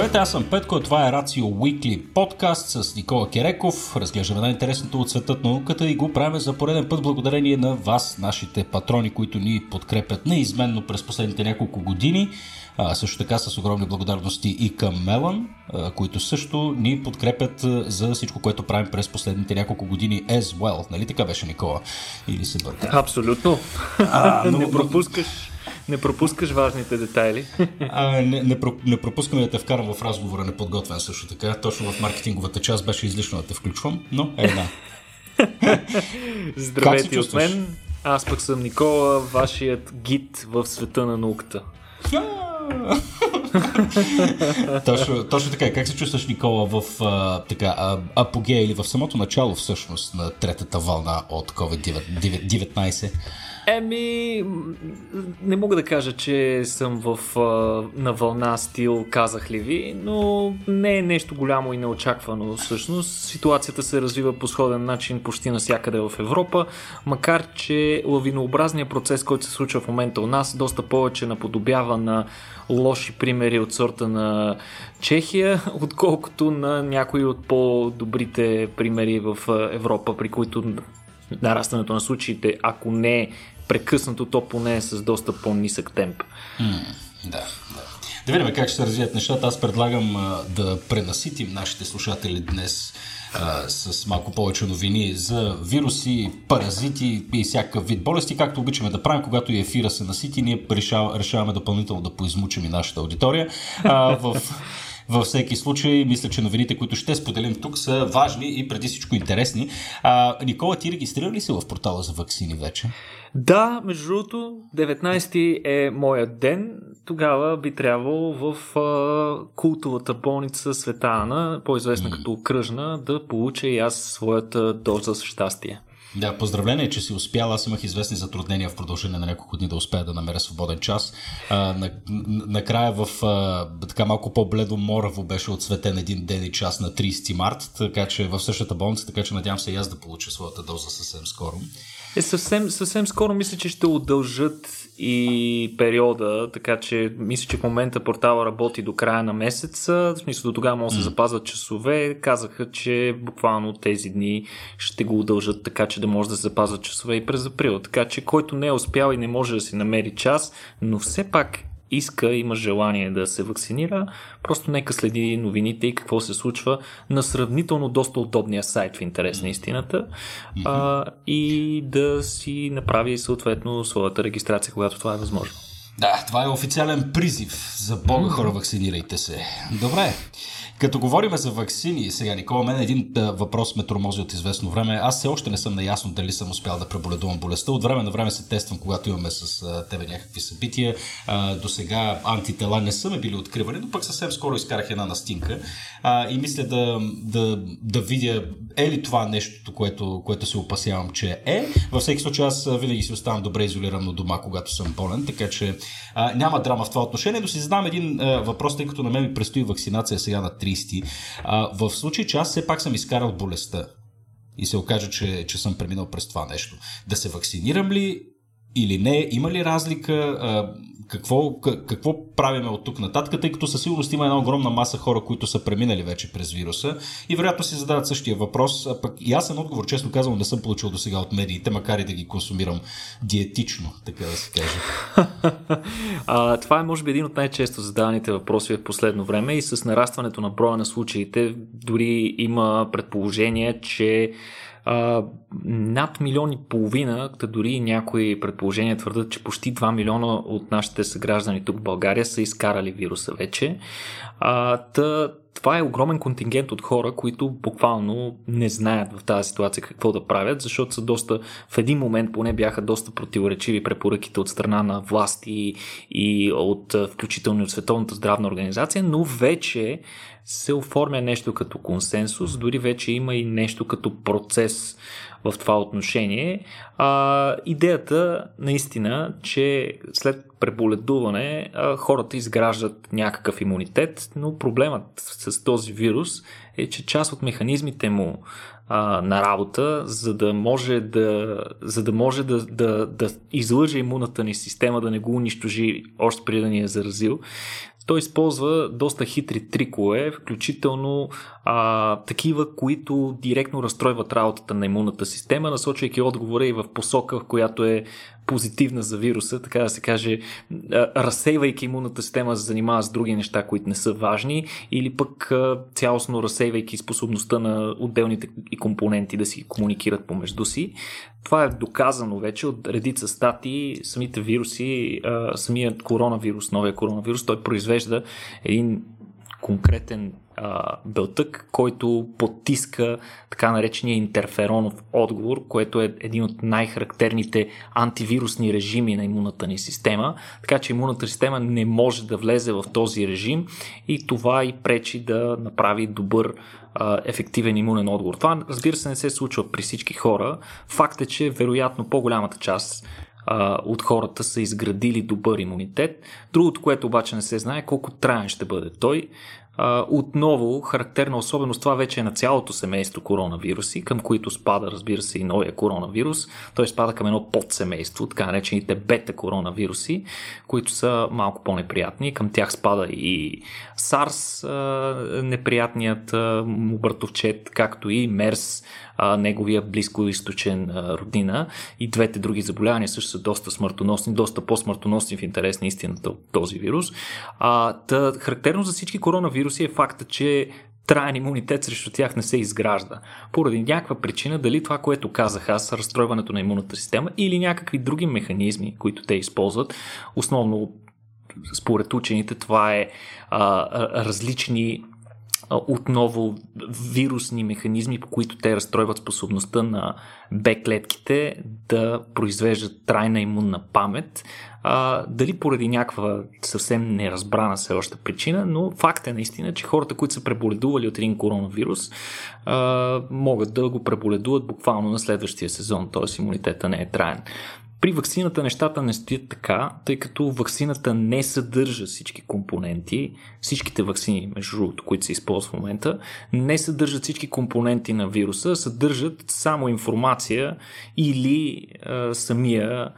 Здравейте, аз съм Петко, това е Рацио Уикли подкаст с Никола Кереков. Разглеждаме най-интересното от светът на науката и го правим за пореден път благодарение на вас, нашите патрони, които ни подкрепят неизменно през последните няколко години. А, също така с огромни благодарности и към Мелан, а, които също ни подкрепят за всичко, което правим през последните няколко години as well. Нали така беше, Никола? Или се бърка? Абсолютно. А, но, не пропускаш не пропускаш важните детайли. А, не, не, не пропускаме да те вкарам в разговора неподготвен също така. Точно в маркетинговата част беше излишно да те включвам, но е да. Здравейте от мен. Аз пък съм Никола, вашият гид в света на науката. точно, точно така. Как се чувстваш, Никола, в а, така, а, апогея или в самото начало всъщност на третата вълна от COVID-19? Еми, не мога да кажа, че съм в, на вълна стил казах ли ви, но не е нещо голямо и неочаквано всъщност. Ситуацията се развива по сходен начин почти навсякъде в Европа, макар че лавинообразният процес, който се случва в момента у нас, доста повече наподобява на лоши примери от сорта на Чехия, отколкото на някои от по-добрите примери в Европа, при които нарастването на случаите, ако не е прекъснато, то поне е с доста по-нисък темп. Mm, да, да. Да видим как ще се развият нещата. Аз предлагам а, да пренаситим нашите слушатели днес а, с малко повече новини за вируси, паразити и всякакъв вид болести, както обичаме да правим, когато и ефира се насити, ние решава, решаваме допълнително да поизмучим и нашата аудитория. А, в във всеки случай, мисля, че новините, които ще споделим тук, са важни и преди всичко интересни. А, Никола, ти регистрира ли се в портала за вакцини вече? Да, между другото, 19 е моят ден. Тогава би трябвало в а, култовата болница Света Ана, по-известна mm. като окръжна, да получа и аз своята доза с щастие. Да, поздравление, че си успял. Аз имах известни затруднения в продължение на няколко дни да успея да намеря свободен час. А, на, накрая в а, така малко по-бледо мораво беше отсветен един ден и час на 30 март, така че в същата болница, така че надявам се и аз да получа своята доза съвсем скоро. Е, съвсем, съвсем скоро мисля, че ще удължат и периода, така че мисля, че в момента портала работи до края на месеца, в смисъл до тогава може да се запазват часове. Казаха, че буквално тези дни ще го удължат така, че да може да се запазват часове и през април. Така че който не е успял и не може да си намери час, но все пак иска, има желание да се вакцинира, просто нека следи новините и какво се случва на сравнително доста удобния сайт в интерес на истината а, и да си направи съответно своята регистрация, когато това е възможно. Да, това е официален призив за Бога хора, вакцинирайте се. Добре. Като говорим за вакцини, сега, Никола, мен един въпрос ме тормози от известно време. Аз все още не съм наясно дали съм успял да преболедувам болестта. От време на време се тествам, когато имаме с тебе някакви събития. До сега антитела не са ме били откривани, но пък съвсем скоро изкарах една настинка. И мисля да, да, да видя е ли това нещо, което, което се опасявам, че е. Във всеки случай аз винаги си оставам добре изолиран от дома, когато съм болен, така че няма драма в това отношение, но си задам един въпрос, тъй като на мен ми предстои вакцинация сега на 30. А, в случай, че аз все пак съм изкарал болестта и се окаже, че, че съм преминал през това нещо, да се вакцинирам ли или не? Има ли разлика? А, какво, какво правиме от тук нататък, тъй като със сигурност има една огромна маса хора, които са преминали вече през вируса и вероятно си задават същия въпрос. А пък и аз отговор, честно казвам, не съм получил до сега от медиите, макар и да ги консумирам диетично, така да се каже. а, това е, може би, един от най-често задаваните въпроси в последно време и с нарастването на броя на случаите дори има предположение, че над милион и половина, дори някои предположения твърдат, че почти 2 милиона от нашите съграждани тук в България са изкарали вируса вече. А, та, това е огромен контингент от хора, които буквално не знаят в тази ситуация какво да правят, защото са доста, в един момент поне бяха доста противоречиви препоръките от страна на власти и от включително от Световната здравна организация, но вече се оформя нещо като консенсус, дори вече има и нещо като процес в това отношение. А, идеята наистина, че след преболедуване а, хората изграждат някакъв имунитет, но проблемът с този вирус е, че част от механизмите му а, на работа, за да може да, за да, може да, да, да излъже имунната ни система, да не го унищожи още преди да ни е заразил, той използва доста хитри трикове, включително а, такива, които директно разстройват работата на имунната система, насочвайки отговора и в посока, в която е позитивна за вируса, така да се каже, разсейвайки имунната система се занимава с други неща, които не са важни, или пък цялостно разсейвайки способността на отделните и компоненти да си комуникират помежду си. Това е доказано вече от редица статии. Самите вируси, самият коронавирус, новия коронавирус, той произвежда един конкретен а, белтък, който потиска така наречения интерферонов отговор, което е един от най-характерните антивирусни режими на имунната ни система. Така че имунната система не може да влезе в този режим и това и пречи да направи добър а, ефективен имунен отговор. Това, разбира се, не се случва при всички хора. Факт е, че вероятно по-голямата част от хората са изградили добър имунитет. Другото, което обаче не се знае, е колко траен ще бъде той. А, отново, характерна особеност, това вече е на цялото семейство коронавируси, към които спада, разбира се, и новия коронавирус. Той спада към едно подсемейство, така наречените бета коронавируси, които са малко по-неприятни. Към тях спада и SARS, неприятният му братовчет, както и MERS, а, неговия близкоисточен а, родина. И двете други заболявания също са доста смъртоносни, доста по-смъртоносни в интерес на истината от този вирус. А, та, характерно за всички коронавируси е факта, че траен имунитет срещу тях не се изгражда. Поради някаква причина, дали това, което казах аз, разстройването на имунната система или някакви други механизми, които те използват, основно според учените това е а, различни отново вирусни механизми, по които те разстройват способността на Б клетките да произвеждат трайна имунна памет. А, дали поради някаква съвсем неразбрана се още причина, но факт е наистина, че хората, които са преболедували от един коронавирус, а, могат да го преболедуват буквално на следващия сезон, т.е. имунитета не е траен. При вакцината нещата не стоят така, тъй като вакцината не съдържа всички компоненти, всичките вакцини, между другото, които се използват в момента, не съдържат всички компоненти на вируса, съдържат само информация или а, самия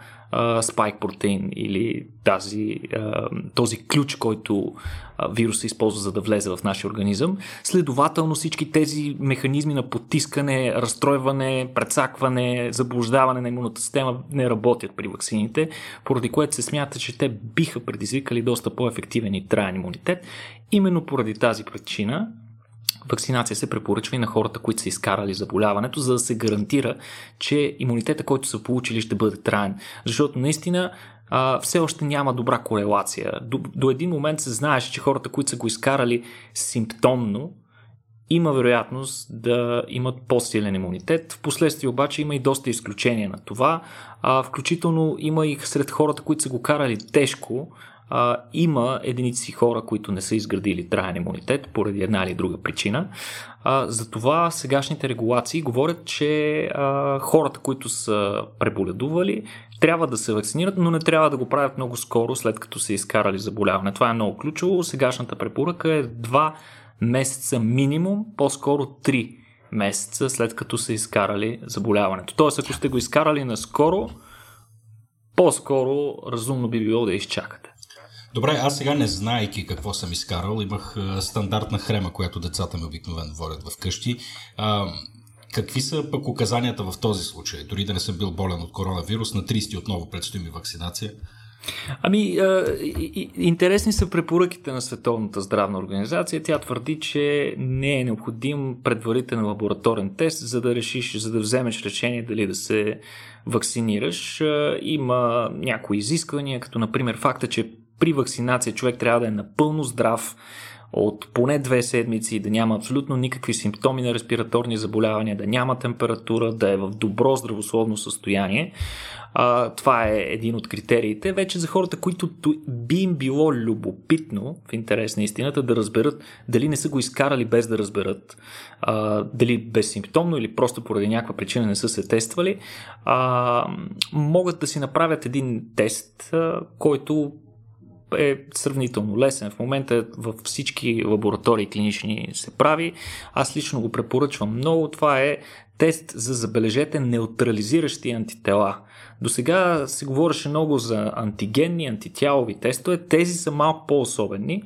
спайк протеин или тази, този ключ, който вируса използва за да влезе в нашия организъм. Следователно всички тези механизми на потискане, разстройване, прецакване, заблуждаване на имунната система не работят при ваксините, поради което се смята, че те биха предизвикали доста по-ефективен и траен имунитет. Именно поради тази причина вакцинация се препоръчва и на хората, които са изкарали заболяването, за да се гарантира, че имунитета, който са получили, ще бъде траен. Защото наистина а, все още няма добра корелация. До, до един момент се знаеше, че хората, които са го изкарали симптомно, има вероятност да имат по-силен имунитет. Впоследствие обаче има и доста изключения на това. А, включително има и сред хората, които са го карали тежко, а, има единици хора, които не са изградили траен имунитет поради една или друга причина. А, затова сегашните регулации говорят, че а, хората, които са преболедували, трябва да се вакцинират, но не трябва да го правят много скоро, след като са изкарали заболяване. Това е много ключово. Сегашната препоръка е 2 месеца минимум, по-скоро 3 месеца след като са изкарали заболяването. Тоест, ако сте го изкарали наскоро, по-скоро разумно би било да изчакате. Добре, аз сега не знаейки какво съм изкарал, имах стандартна хрема, която децата ми обикновено водят вкъщи. А, какви са пък указанията в този случай? Дори да не съм бил болен от коронавирус, на 30 отново предстои ми вакцинация. Ами, а, и, интересни са препоръките на Световната здравна организация. Тя твърди, че не е необходим предварителен лабораторен тест, за да решиш, за да вземеш решение дали да се вакцинираш. Има някои изисквания, като например факта, че при вакцинация човек трябва да е напълно здрав от поне две седмици, да няма абсолютно никакви симптоми на респираторни заболявания, да няма температура, да е в добро здравословно състояние. А, това е един от критериите. Вече за хората, които би им било любопитно, в интерес на истината, да разберат дали не са го изкарали без да разберат, а, дали безсимптомно или просто поради някаква причина не са се тествали, а, могат да си направят един тест, а, който е сравнително лесен. В момента във всички лаборатории клинични се прави. Аз лично го препоръчвам много. Това е тест за, забележете, неутрализиращи антитела. До сега се говореше много за антигенни, антитялови тестове. Тези са малко по-особени.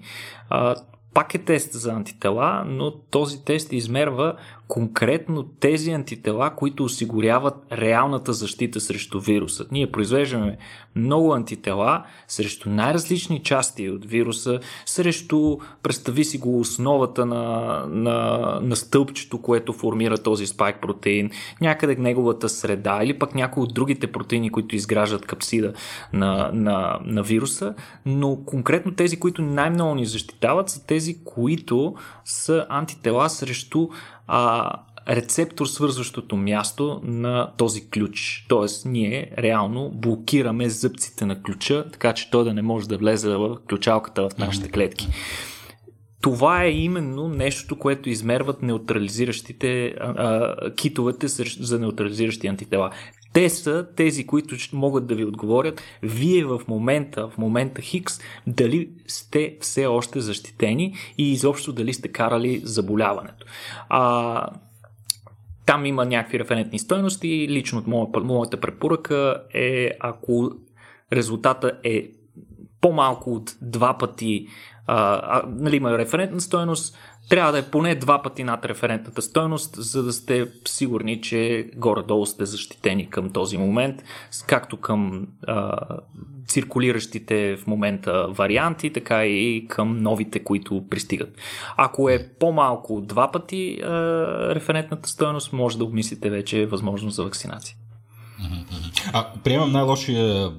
Пак е тест за антитела, но този тест измерва конкретно тези антитела, които осигуряват реалната защита срещу вируса. Ние произвеждаме много антитела срещу най-различни части от вируса, срещу, представи си го, основата на, на, на стълбчето, което формира този спайк протеин, някъде неговата среда или пък някои от другите протеини, които изграждат капсида на, на, на вируса, но конкретно тези, които най-много ни защитават, са тези, които са антитела срещу а, рецептор свързващото място на този ключ. Тоест, ние реално блокираме зъбците на ключа, така че той да не може да влезе в ключалката в нашите клетки. Това е именно нещо, което измерват неутрализиращите а, а, китовете за неутрализиращи антитела. Те са тези, които могат да ви отговорят вие в момента, в момента Хикс, дали сте все още защитени и изобщо дали сте карали заболяването. А, там има някакви референтни стойности. Лично от моя, моята препоръка е, ако резултата е по-малко от два пъти, а, а, нали, има референтна стойност, трябва да е поне два пъти над референтната стойност, за да сте сигурни, че горе-долу сте защитени към този момент, както към а, циркулиращите в момента варианти, така и към новите, които пристигат. Ако е по-малко два пъти а, референтната стойност, може да обмислите вече възможност за вакцинация. А, приемам най-лошия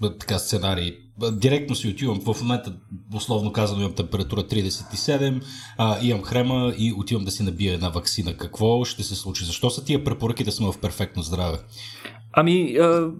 така сценарий директно си отивам, в момента условно казано имам температура 37, а, имам хрема и отивам да си набия една вакцина. Какво ще се случи? Защо са тия препоръки да сме в перфектно здраве? Ами, а,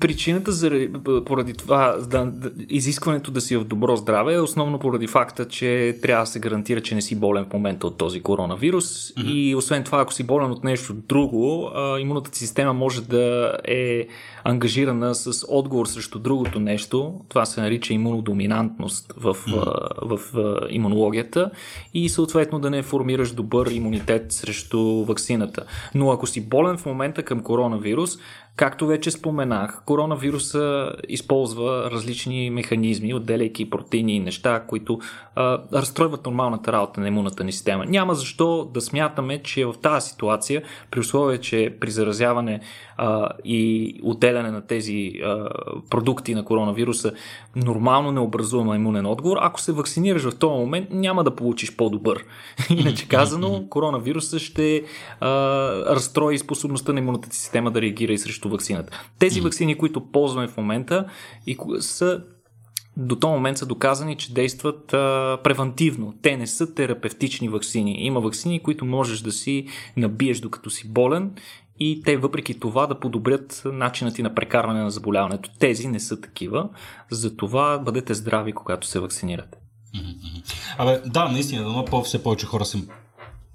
причината за, поради това, да, изискването да си в добро здраве е основно поради факта, че трябва да се гарантира, че не си болен в момента от този коронавирус. Mm-hmm. И освен това, ако си болен от нещо друго, а, имунната система може да е ангажирана с отговор срещу другото нещо. Това се нарича имунодоминантност в, mm-hmm. в, в, в имунологията и съответно да не формираш добър имунитет срещу вакцината. Но ако си болен в момента към коронавирус, Както вече споменах, коронавируса използва различни механизми, отделяйки протеини и неща, които а, разстройват нормалната работа на имунната ни система. Няма защо да смятаме, че в тази ситуация, при условие, че при заразяване а, и отделяне на тези а, продукти на коронавируса нормално не образуваме имунен отговор, ако се вакцинираш в този момент, няма да получиш по-добър. Иначе казано, коронавируса ще а, разстрои способността на имунната система да реагира и срещу вакцината. Тези вакцини, които ползваме в момента, и са до този момент са доказани, че действат а, превентивно. Те не са терапевтични вакцини. Има вакцини, които можеш да си набиеш докато си болен и те въпреки това да подобрят начинът ти на прекарване на заболяването. Тези не са такива, затова бъдете здрави, когато се вакцинирате. Абе, да, наистина, но по- все повече хора се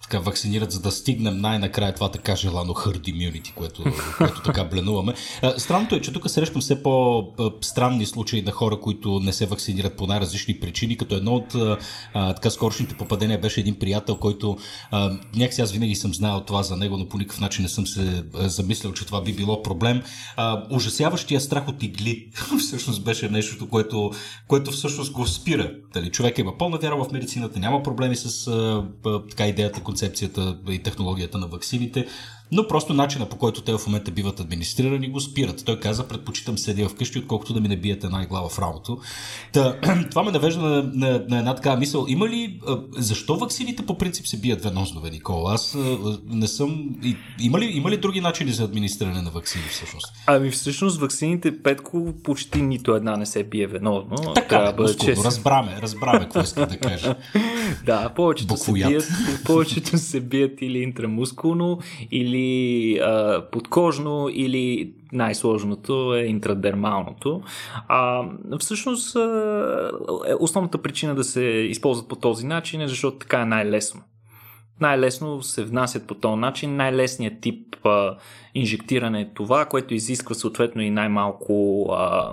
така вакцинират, за да стигнем най-накрая това така желано herd immunity, което, което така бленуваме. Странното е, че тук срещам все по-странни случаи на хора, които не се вакцинират по най-различни причини, като едно от а, така скорошните попадения беше един приятел, който а, някакси аз винаги съм знаел това за него, но по никакъв начин не съм се замислял, че това би било проблем. Ужасяващия страх от игли всъщност беше нещо, което, което всъщност го спира. Дали, човек има пълна вяра в медицината, няма проблеми с така идеята, концепцията и технологията на ваксините, но просто начина по който те в момента биват администрирани го спират. Той каза, предпочитам седя вкъщи, отколкото да ми не биете една глава в работа. Та, това ме навежда на, на, на една такава мисъл. Има ли, защо ваксините по принцип се бият венознове, Никола? Аз не съм... Има ли, има ли други начини за администриране на вакцини всъщност? Ами всъщност ваксините Петко почти нито една не се бие венозно. Така, да, бъде разбраме, разбраме какво искам да кажа. да, повечето се, бият, повечето се бият или интрамускулно, или или а, подкожно, или най-сложното е интрадермалното. А, всъщност, а, е, основната причина да се използват по този начин е защото така е най-лесно. Най-лесно се внасят по този начин. Най-лесният тип а, инжектиране е това, което изисква съответно и най-малко а,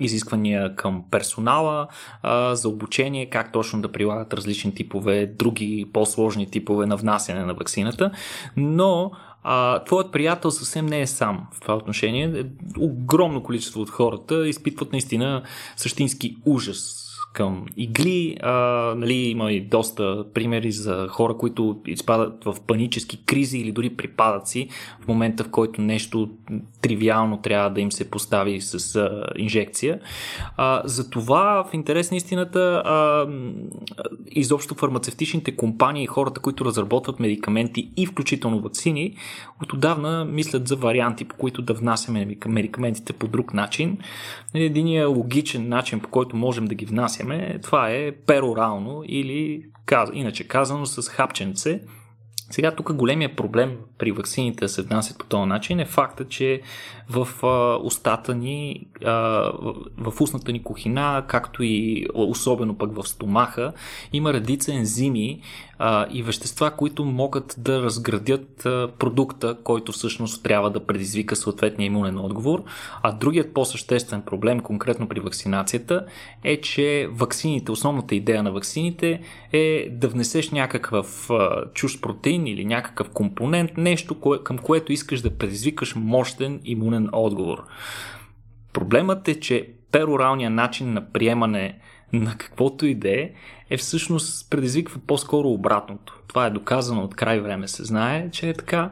изисквания към персонала а, за обучение, как точно да прилагат различни типове, други по-сложни типове на внасяне на вакцината, но а, твоят приятел съвсем не е сам в това отношение. Огромно количество от хората изпитват наистина същински ужас към игли. А, нали, има и доста примери за хора, които изпадат в панически кризи или дори припадъци в момента, в който нещо тривиално трябва да им се постави с а, инжекция. А, затова в интерес на истината а, изобщо фармацевтичните компании, хората, които разработват медикаменти и включително вакцини, от отдавна мислят за варианти, по които да внасяме медикаментите по друг начин. Единият логичен начин, по който можем да ги внасяме, това е перорално или иначе казано с хапченце, сега тук големия проблем при ваксините да се внасят по този начин е факта, че в а, устата ни, а, в устната ни кухина, както и особено пък в стомаха, има редица ензими а, и вещества, които могат да разградят а, продукта, който всъщност трябва да предизвика съответния имунен отговор. А другият по-съществен проблем, конкретно при вакцинацията, е, че ваксините, основната идея на ваксините е да внесеш някакъв а, чужд протеин или някакъв компонент, нещо кое, към което искаш да предизвикаш мощен имунен отговор. Проблемът е, че пероралният начин на приемане на каквото и да е, е всъщност предизвиква по-скоро обратното. Това е доказано от край време се знае, че е така.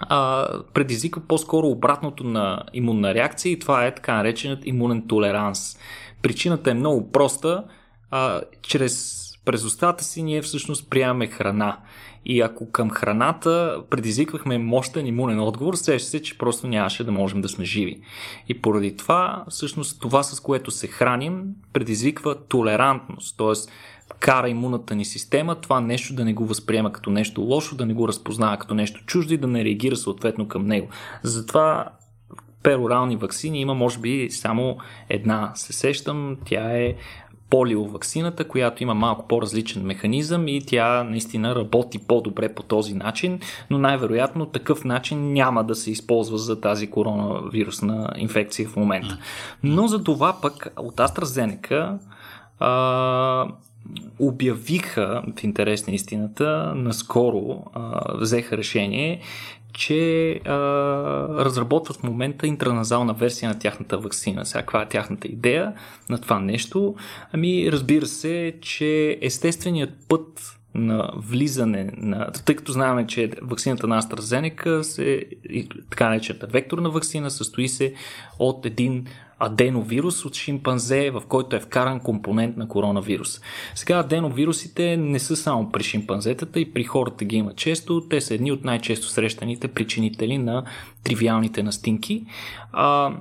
А, предизвиква по-скоро обратното на имунна реакция и това е така нареченият имунен толеранс. Причината е много проста. А, чрез през устата си ние всъщност приемаме храна. И ако към храната предизвиквахме мощен имунен отговор, сеща се, че просто нямаше да можем да сме живи. И поради това, всъщност това с което се храним, предизвиква толерантност, т.е. кара имунната ни система това нещо да не го възприема като нещо лошо, да не го разпознава като нещо чуждо и да не реагира съответно към него. Затова перорални вакцини има може би само една, се сещам, тя е полиоваксината, която има малко по-различен механизъм и тя наистина работи по-добре по този начин, но най-вероятно такъв начин няма да се използва за тази коронавирусна инфекция в момента. Но за това пък от AstraZeneca а, обявиха, в интерес на истината, наскоро а, взеха решение, че а, разработват в момента интраназална версия на тяхната вакцина. Сега, каква е тяхната идея на това нещо? Ами, разбира се, че естественият път на влизане на... Тъй като знаем, че вакцината на AstraZeneca се, така наречената векторна вакцина състои се от един аденовирус от шимпанзе, в който е вкаран компонент на коронавирус. Сега аденовирусите не са само при шимпанзетата и при хората ги има често. Те са едни от най-често срещаните причинители на тривиалните настинки. А,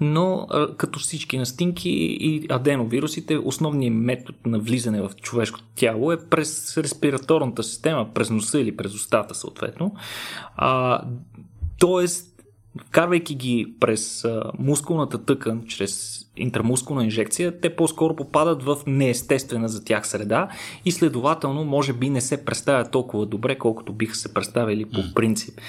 но като всички настинки и аденовирусите, основният метод на влизане в човешкото тяло е през респираторната система, през носа или през устата съответно. А, тоест, Вкарвайки ги през мускулната тъкан, чрез интрамускулна инжекция, те по-скоро попадат в неестествена за тях среда и следователно може би не се представят толкова добре, колкото биха се представили по принцип.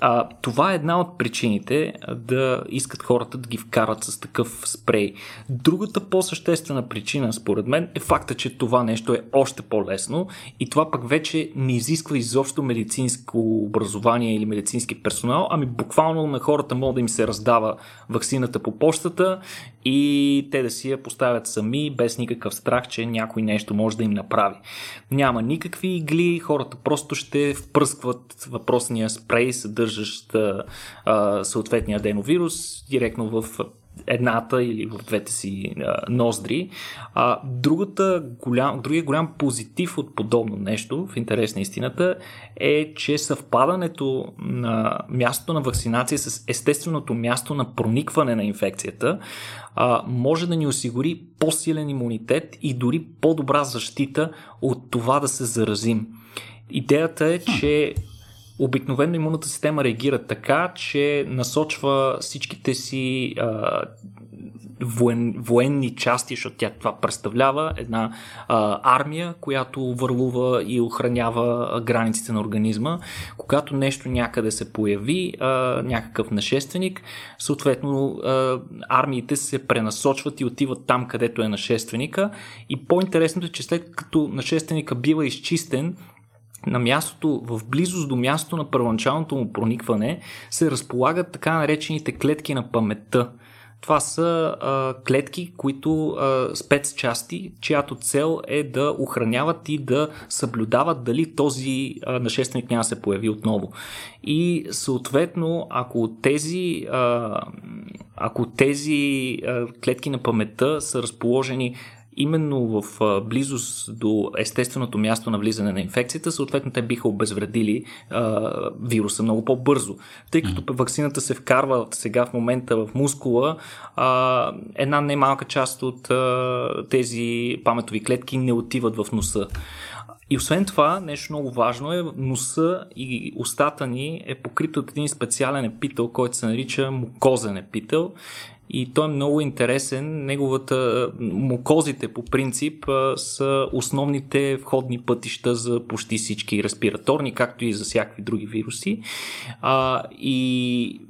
А, това е една от причините да искат хората да ги вкарат с такъв спрей. Другата по-съществена причина, според мен, е факта, че това нещо е още по-лесно и това пък вече не изисква изобщо медицинско образование или медицински персонал, ами буквално на хората може да им се раздава вакцината по почтата и те да си я поставят сами, без никакъв страх, че някой нещо може да им направи. Няма никакви игли, хората просто ще впръскват въпросния спрей, съдържащ а, съответния аденовирус, директно в едната или в двете си а, ноздри. А, другата голям, другия голям позитив от подобно нещо, в интерес на истината, е, че съвпадането на мястото на вакцинация с естественото място на проникване на инфекцията а, може да ни осигури по-силен имунитет и дори по-добра защита от това да се заразим. Идеята е, че обикновено имунната система реагира така, че насочва всичките си а, воен, военни части, защото тя това представлява една а, армия, която върлува и охранява границите на организма. Когато нещо някъде се появи, а, някакъв нашественик, съответно а, армиите се пренасочват и отиват там, където е нашественика. И по-интересното е, че след като нашественика бива изчистен, на мястото, в близост до мястото на първоначалното му проникване, се разполагат така наречените клетки на паметта. Това са а, клетки, които а, спецчасти, чиято цел е да охраняват и да съблюдават дали този а, нашественик няма се появи отново. И съответно, ако тези, а, ако тези а, клетки на паметта са разположени именно в близост до естественото място на влизане на инфекцията, съответно те биха обезвредили а, вируса много по-бързо. Тъй като вакцината се вкарва сега в момента в мускула, а, една немалка част от а, тези паметови клетки не отиват в носа. И освен това, нещо много важно е, носа и устата ни е покрит от един специален епител, който се нарича мукозен епител и той е много интересен. Неговата мукозите по принцип са основните входни пътища за почти всички респираторни, както и за всякакви други вируси. А, и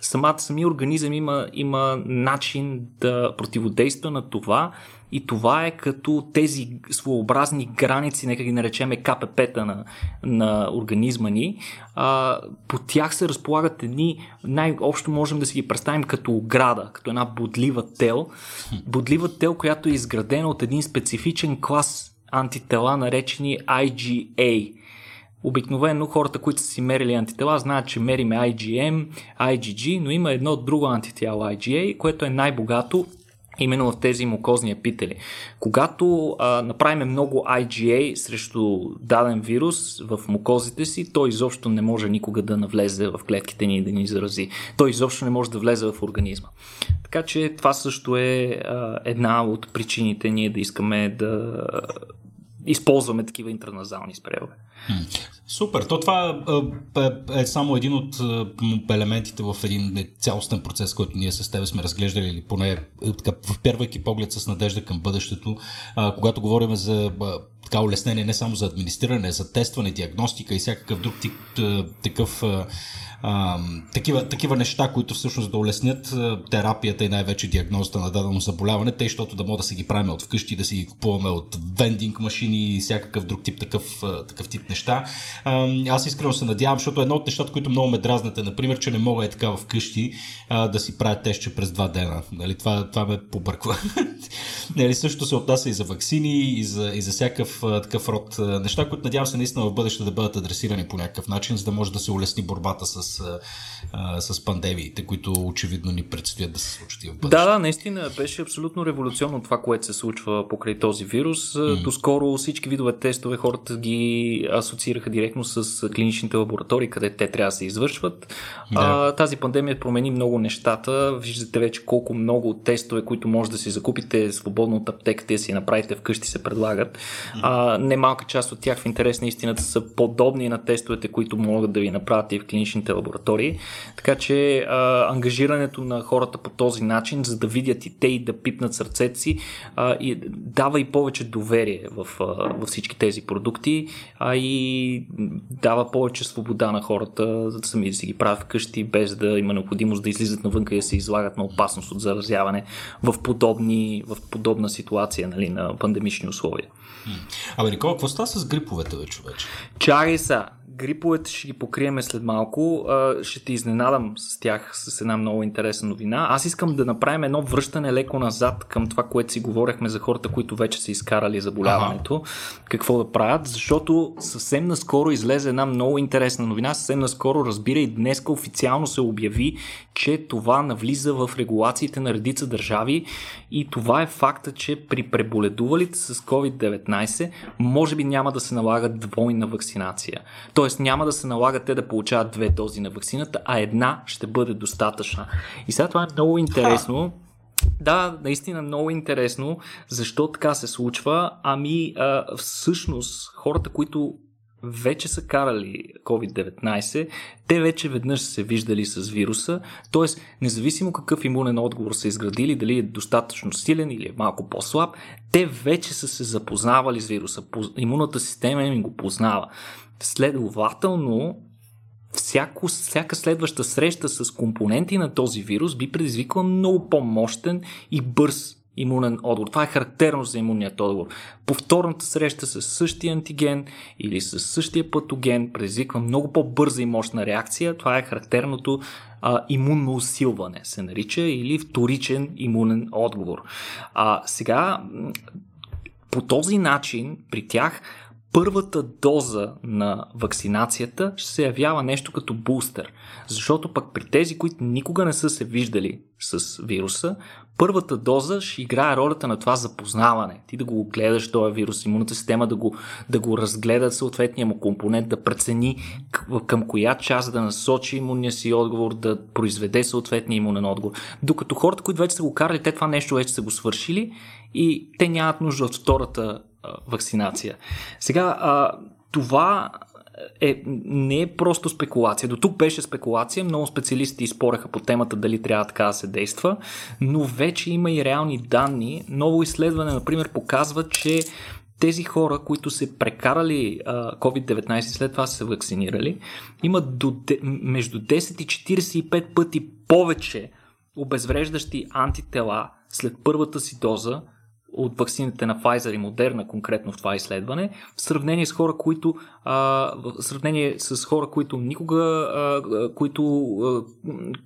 самата, самия организъм има, има начин да противодейства на това и това е като тези своеобразни граници, нека ги наречеме КПП-та на, на организма ни. А, по тях се разполагат едни, най-общо можем да си ги представим като ограда, като една бодлива тел. Бодлива тел, която е изградена от един специфичен клас антитела, наречени IgA. Обикновено хората, които са си мерили антитела, знаят, че мериме IgM, IgG, но има едно друго антитяло IgA, което е най-богато именно в тези мукозни епители. Когато а, направим много IgA срещу даден вирус в мукозите си, той изобщо не може никога да навлезе в клетките ни и да ни зарази. Той изобщо не може да влезе в организма. Така че това също е а, една от причините ние да искаме да използваме такива интерназални спреове. Супер. То това е, е само един от елементите в един цялостен процес, който ние с теб сме разглеждали или поне така, впервайки поглед с надежда към бъдещето, когато говорим за така улеснение не само за администриране, за тестване, диагностика и всякакъв друг тип, такъв а, такива, такива неща, които всъщност да улеснят терапията и най-вече диагнозата на дадено заболяване, тъй, защото да мога да си ги правим от вкъщи, да си ги купуваме от вендинг машини и всякакъв друг тип такъв, такъв тип неща. Аз искрено се надявам, защото едно от нещата, които много ме дразнат е, например, че не мога е така вкъщи да си правя тестче през два дена. Нали, това, това ме побърква. нали, също се отнася и за вакцини, и за, и за всякакъв такъв род неща, които надявам се наистина в бъдеще да бъдат адресирани по някакъв начин, за да може да се улесни борбата с с пандемиите, които очевидно ни предстоят да се случат и в бъдеще. Да, да, наистина беше абсолютно революционно това, което се случва покрай този вирус. Mm. Доскоро всички видове тестове хората ги асоциираха директно с клиничните лаборатории, къде те трябва да се извършват. Да. А, тази пандемия промени много нещата. Виждате вече колко много тестове, които може да си закупите свободно от аптеката и си направите вкъщи се предлагат. А, немалка част от тях в интерес на истината са подобни на тестовете, които могат да ви направят и в клиничните лаборатории. Така че а, ангажирането на хората по този начин, за да видят и те и да пипнат сърцето си, а, и дава и повече доверие в, а, във всички тези продукти, а и дава повече свобода на хората, за да сами да си ги правят вкъщи, без да има необходимост да излизат навънка и да се излагат на опасност от заразяване в, подобни, в подобна ситуация нали, на пандемични условия. Абе, Никола, какво става с гриповете, човече? Чакай са гриповете ще ги покриеме след малко. Ще те изненадам с тях с една много интересна новина. Аз искам да направим едно връщане леко назад към това, което си говорехме за хората, които вече са изкарали заболяването. Ага. Какво да правят, защото съвсем наскоро излезе една много интересна новина. Съвсем наскоро, разбира и днес официално се обяви, че това навлиза в регулациите на редица държави и това е факта, че при преболедувалите с COVID-19 може би няма да се налага двойна вакцинация. Тоест няма да се налага те да получават две дози на вакцината, а една ще бъде достатъчна. И сега това е много интересно. Да, наистина много интересно защо така се случва. Ами, а, всъщност, хората, които вече са карали COVID-19, те вече веднъж са се виждали с вируса, т.е. независимо какъв имунен отговор са изградили, дали е достатъчно силен или е малко по-слаб, те вече са се запознавали с вируса. Имунната система им го познава. Следователно, всяко, всяка следваща среща с компоненти на този вирус би предизвикала много по-мощен и бърз имунен отговор. Това е характерно за имунният отговор. Повторната среща с същия антиген или с същия патоген предизвиква много по-бърза и мощна реакция. Това е характерното а, имунно усилване, се нарича, или вторичен имунен отговор. А, сега, по този начин, при тях, първата доза на вакцинацията ще се явява нещо като бустер. Защото пък при тези, които никога не са се виждали с вируса, първата доза ще играе ролята на това запознаване. Ти да го гледаш този вирус, имунната система да го, да го разгледа съответния му компонент, да прецени към коя част да насочи имунния си отговор, да произведе съответния имунен отговор. Докато хората, които вече са го карали, те това нещо вече са го свършили и те нямат нужда от втората вакцинация. Сега, а, това е, не е просто спекулация. До тук беше спекулация, много специалисти спореха по темата дали трябва така да се действа, но вече има и реални данни. Ново изследване, например, показва, че тези хора, които се прекарали а, COVID-19 след това се вакцинирали, имат до, между 10 и 45 пъти повече обезвреждащи антитела след първата си доза от вакцините на Pfizer и Moderna, конкретно в това изследване, в сравнение с хора, които, а, в сравнение с хора, които никога, а, които, а,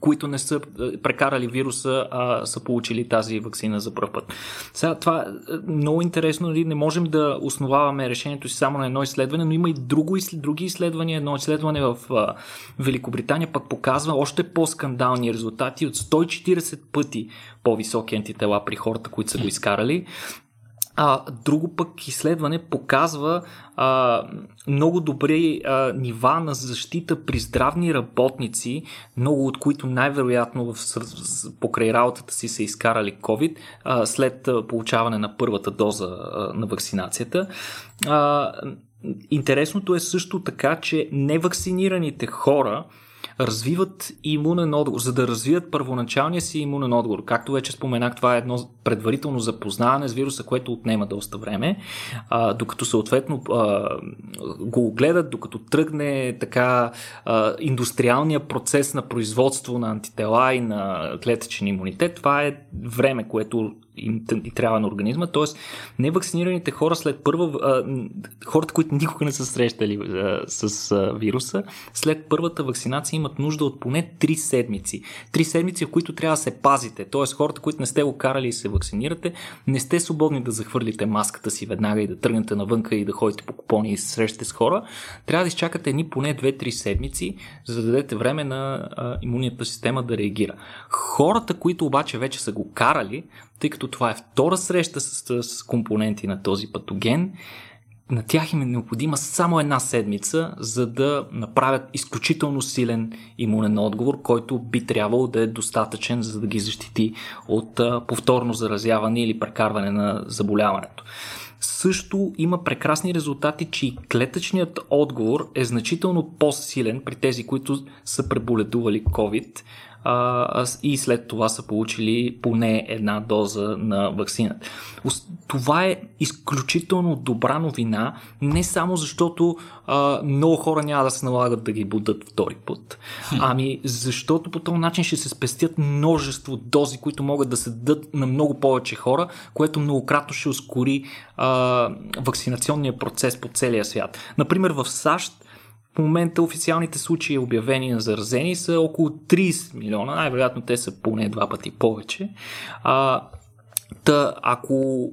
които не са прекарали вируса, а са получили тази вакцина за първ път. Сега, това е много интересно, нали? не можем да основаваме решението си само на едно изследване, но има и друго, други изследвания. Едно изследване в а, Великобритания пък показва още по-скандални резултати от 140 пъти по-високи антитела при хората, които са го изкарали. А, друго пък изследване показва а, много добри а, нива на защита при здравни работници, много от които най-вероятно в, покрай работата си са изкарали COVID а, след а, получаване на първата доза а, на вакцинацията. А, интересното е също така, че невакцинираните хора развиват имунен отговор, за да развият първоначалния си имунен отговор. Както вече споменах, това е едно предварително запознаване с вируса, което отнема доста време, а, докато съответно а, го гледат, докато тръгне така а, индустриалния процес на производство на антитела и на клетъчен имунитет. Това е време, което им, и трябва на организма. Тоест, невакцинираните хора след първа. Хората, които никога не са срещали а, с а, вируса, след първата вакцинация имат нужда от поне 3 седмици. 3 седмици, в които трябва да се пазите. Тоест, хората, които не сте го карали и се вакцинирате, не сте свободни да захвърлите маската си веднага и да тръгнете навънка и да ходите по купони и се срещате с хора. Трябва да изчакате едни поне 2-3 седмици, за да дадете време на а, имунната система да реагира. Хората, които обаче вече са го карали, тъй като това е втора среща с, с компоненти на този патоген, на тях им е необходима само една седмица, за да направят изключително силен имунен отговор, който би трябвало да е достатъчен, за да ги защити от повторно заразяване или прекарване на заболяването. Също има прекрасни резултати, че и клетъчният отговор е значително по-силен при тези, които са преболедували COVID а, и след това са получили поне една доза на вакцината. Това е изключително добра новина, не само защото а, много хора няма да се налагат да ги будат втори път, ами защото по този начин ще се спестят множество дози, които могат да се дадат на много повече хора, което многократно ще ускори а, вакцинационния процес по целия свят. Например, в САЩ в момента официалните случаи обявени на заразени са около 30 милиона, най-вероятно те са поне два пъти повече. А, та, ако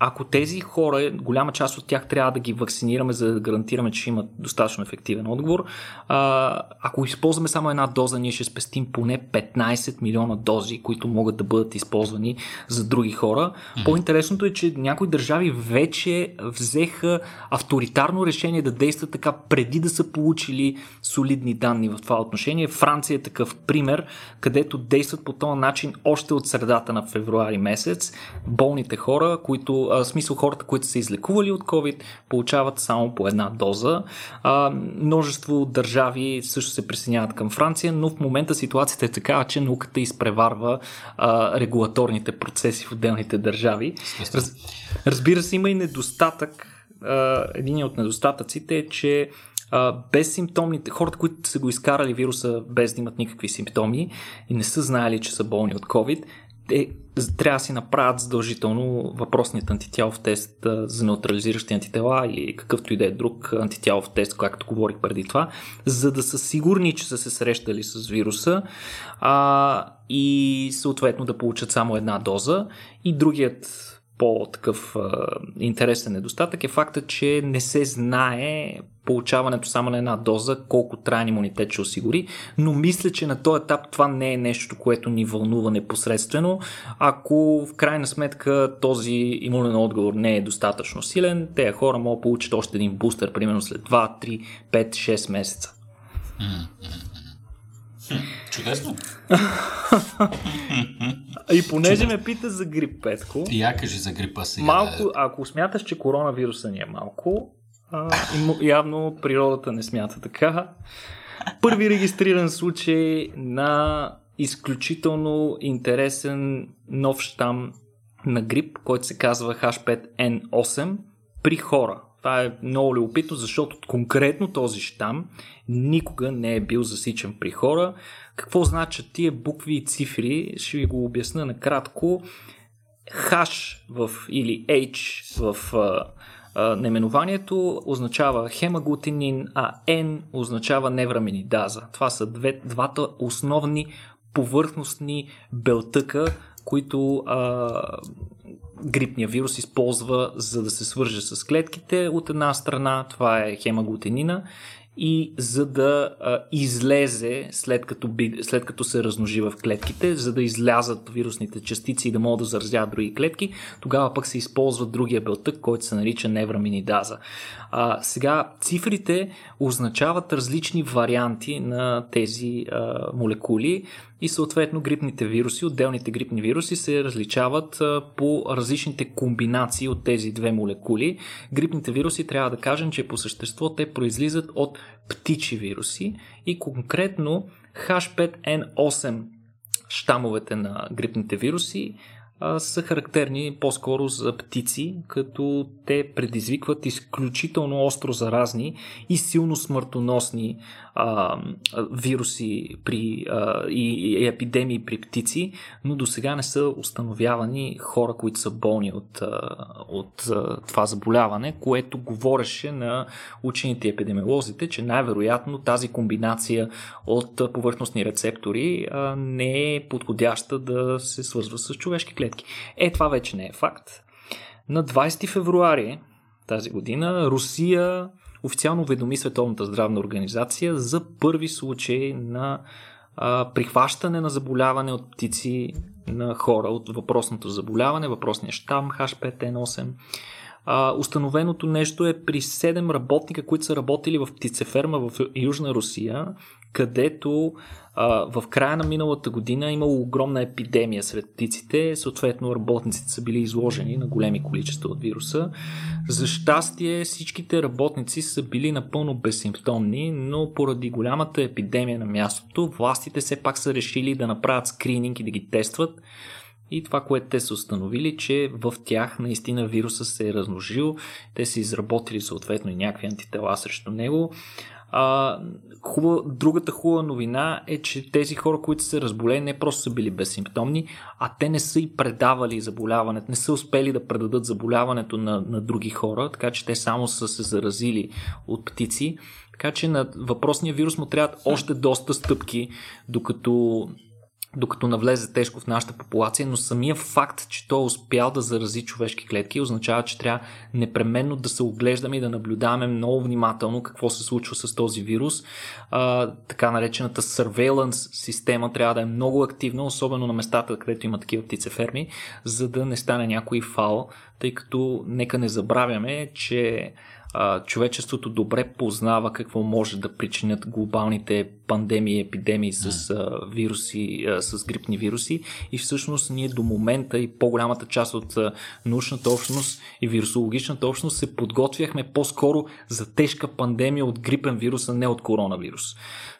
ако тези хора, голяма част от тях трябва да ги вакцинираме, за да гарантираме, че имат достатъчно ефективен отговор, а, ако използваме само една доза, ние ще спестим поне 15 милиона дози, които могат да бъдат използвани за други хора. По-интересното е, че някои държави вече взеха авторитарно решение да действат така преди да са получили солидни данни в това отношение. Франция е такъв пример, където действат по този начин още от средата на февруари месец. Болните хора, които а, смисъл хората, които са излекували от COVID, получават само по една доза. А, множество държави също се присъединяват към Франция, но в момента ситуацията е такава, че науката изпреварва а, регулаторните процеси в отделните държави. Раз, разбира се, има и недостатък. А, един от недостатъците е, че безсимптомните, хората, които са го изкарали вируса без да имат никакви симптоми и не са знаели, че са болни от COVID, те трябва да си направят задължително въпросният антитялов тест за неутрализиращи антитела или какъвто и да е друг антитялов тест, както говорих преди това, за да са сигурни, че са се срещали с вируса а, и съответно да получат само една доза. И другият по-такъв интересен недостатък е факта, че не се знае получаването само на една доза, колко траен имунитет ще осигури, но мисля, че на този етап това не е нещо, което ни вълнува непосредствено. Ако в крайна сметка този имунен отговор не е достатъчно силен, те хора могат да получат още един бустер, примерно след 2, 3, 5, 6 месеца. Чудесно. И понеже ме пита за грип, Петко. И я кажи за грипа сега. Малко, ако смяташ, че коронавируса ни е малко, а, явно природата не смята така. Първи регистриран случай на изключително интересен нов щам на грип, който се казва H5N8 при хора. Това е много любопитно, защото конкретно този щам никога не е бил засичан при хора. Какво значат тия букви и цифри? Ще ви го обясна накратко. H в, или H в а, а, наименованието означава хемаглутинин, а N означава невраминидаза. Това са две, двата основни повърхностни белтъка, които а, грипния вирус използва за да се свърже с клетките. От една страна това е хемаглутинина и за да а, излезе след като, би, след като се размножи в клетките, за да излязат вирусните частици и да могат да заразяват други клетки, тогава пък се използва другия белтък, който се нарича невраминидаза. А, сега цифрите означават различни варианти на тези а, молекули и съответно грипните вируси, отделните грипни вируси се различават по различните комбинации от тези две молекули. Грипните вируси трябва да кажем, че по същество те произлизат от птичи вируси и конкретно H5N8 щамовете на грипните вируси са характерни по-скоро за птици, като те предизвикват изключително остро заразни и силно смъртоносни а, вируси при, а, и, и епидемии при птици, но до сега не са установявани хора, които са болни от, от това заболяване, което говореше на учените епидемиолозите, че най-вероятно тази комбинация от повърхностни рецептори а, не е подходяща да се свързва с човешки клетки. Е, това вече не е факт. На 20 февруари тази година Русия официално уведоми Световната здравна организация за първи случай на а, прихващане на заболяване от птици на хора, от въпросното заболяване, въпросния щам H5N8. А, установеното нещо е при 7 работника, които са работили в птицеферма в Южна Русия, където а, в края на миналата година е имало огромна епидемия сред птиците, съответно работниците са били изложени на големи количества от вируса. За щастие всичките работници са били напълно безсимптомни, но поради голямата епидемия на мястото, властите все пак са решили да направят скрининг и да ги тестват. И това, което те са установили, че в тях наистина вируса се е размножил, те са изработили съответно и някакви антитела срещу него. А, хубава, другата хубава новина е, че тези хора, които са разболели, не просто са били безсимптомни, а те не са и предавали заболяването, не са успели да предадат заболяването на, на други хора, така че те само са се заразили от птици. Така че на въпросния вирус му трябват още доста стъпки, докато докато навлезе тежко в нашата популация, но самия факт, че той е успял да зарази човешки клетки, означава, че трябва непременно да се оглеждаме и да наблюдаваме много внимателно какво се случва с този вирус. А, така наречената surveillance система трябва да е много активна, особено на местата, където има такива птицеферми, за да не стане някой фал, тъй като нека не забравяме, че а, човечеството добре познава какво може да причинят глобалните пандемии, епидемии с а, вируси, а, с грипни вируси и всъщност ние до момента и по-голямата част от а, научната общност и вирусологичната общност се подготвяхме по-скоро за тежка пандемия от грипен вирус, а не от коронавирус.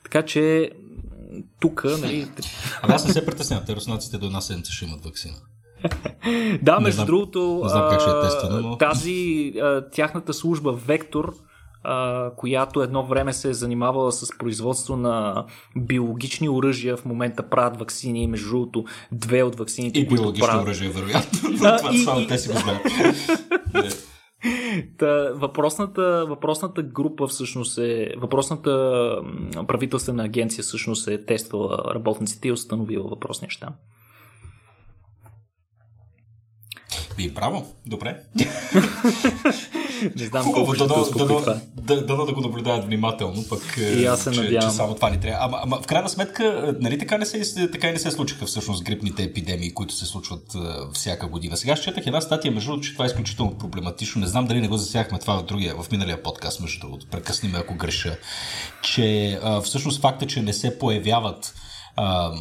Така че тук, нали... Ами аз не се притеснявам, те руснаците до една седмица ще имат вакцина. да, между знам, другото, не знам как ще е тествано, но... тази тяхната служба Вектор, която едно време се е занимавала с производство на биологични оръжия, в момента правят вакцини, между другото, две от вакцините, и които биологични правят... оръжия, вероятно. това, и, това и... те си го знаят. Та, въпросната, въпросната група всъщност е, въпросната правителствена агенция всъщност е тествала работниците и установила въпросния щам. Ви, браво, добре. Не знам Хубаво, да, да, да, да, да, го наблюдават внимателно, пък и аз се че, надявам. че само това ни трябва. Ама, ама в крайна сметка, нали така не се, така и не се случиха всъщност грипните епидемии, които се случват uh, всяка година. Сега ще четах една статия, между другото, че това е изключително проблематично. Не знам дали не го засяхме това в другия, в миналия подкаст, между другото. Прекъсни ме, ако греша. Че uh, всъщност факта, че не се появяват uh,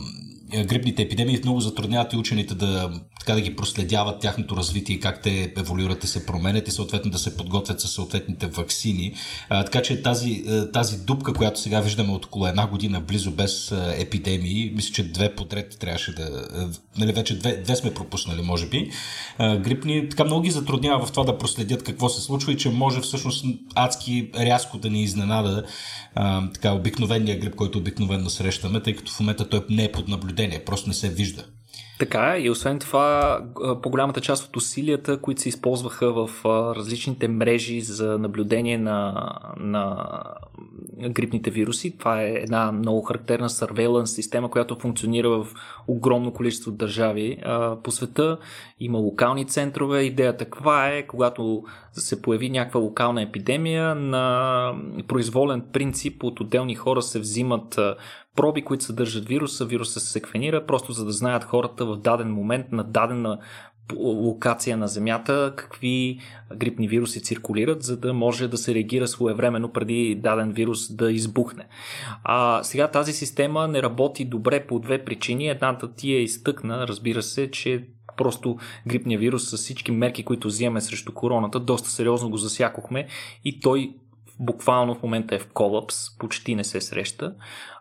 грипните епидемии много затрудняват и учените да, така да ги проследяват тяхното развитие как те еволюират и се променят и съответно да се подготвят със съответните вакцини. А, така че тази, тази дупка, която сега виждаме от около една година близо без епидемии, мисля, че две подред трябваше да... Нали, вече две, две сме пропуснали, може би. А, грипни така много ги затруднява в това да проследят какво се случва и че може всъщност адски рязко да ни изненада така обикновения грип, който обикновено срещаме, тъй като в момента той не е под наблюдение, просто не се вижда. Така е, и освен това, по-голямата част от усилията, които се използваха в различните мрежи за наблюдение на, на грипните вируси, това е една много характерна surveillance система, която функционира в огромно количество държави по света. Има локални центрове. Идеята каква е, когато се появи някаква локална епидемия, на произволен принцип от отделни хора се взимат проби, които съдържат вируса, вируса се секвенира, просто за да знаят хората в даден момент на дадена локация на Земята, какви грипни вируси циркулират, за да може да се реагира своевременно преди даден вирус да избухне. А, сега тази система не работи добре по две причини. Едната ти е изтъкна, разбира се, че просто грипния вирус с всички мерки, които взимаме срещу короната, доста сериозно го засякохме и той буквално в момента е в колапс, почти не се среща.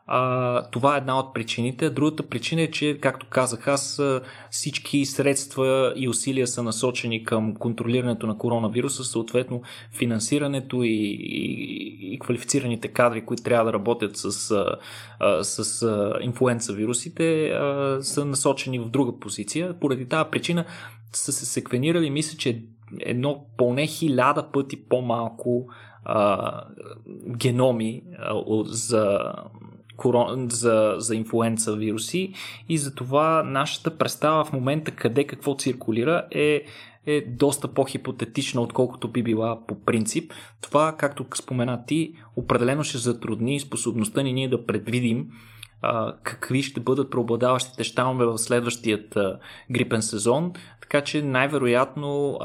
А, това е една от причините. Другата причина е, че, както казах аз, всички средства и усилия са насочени към контролирането на коронавируса, съответно финансирането и, и, и квалифицираните кадри, които трябва да работят с, а, с а, инфлуенца вирусите, а, са насочени в друга позиция. Поради тази причина са се секвенирали, мисля, че едно поне хиляда пъти по-малко а, геноми а, за корон... за, за инфлуенца вируси и затова нашата представа в момента къде какво циркулира е е доста по-хипотетична, отколкото би била по принцип. Това, както спомена ти, определено ще затрудни способността ни ние да предвидим какви ще бъдат преобладаващите щамове в следващият грипен сезон. Така че най-вероятно,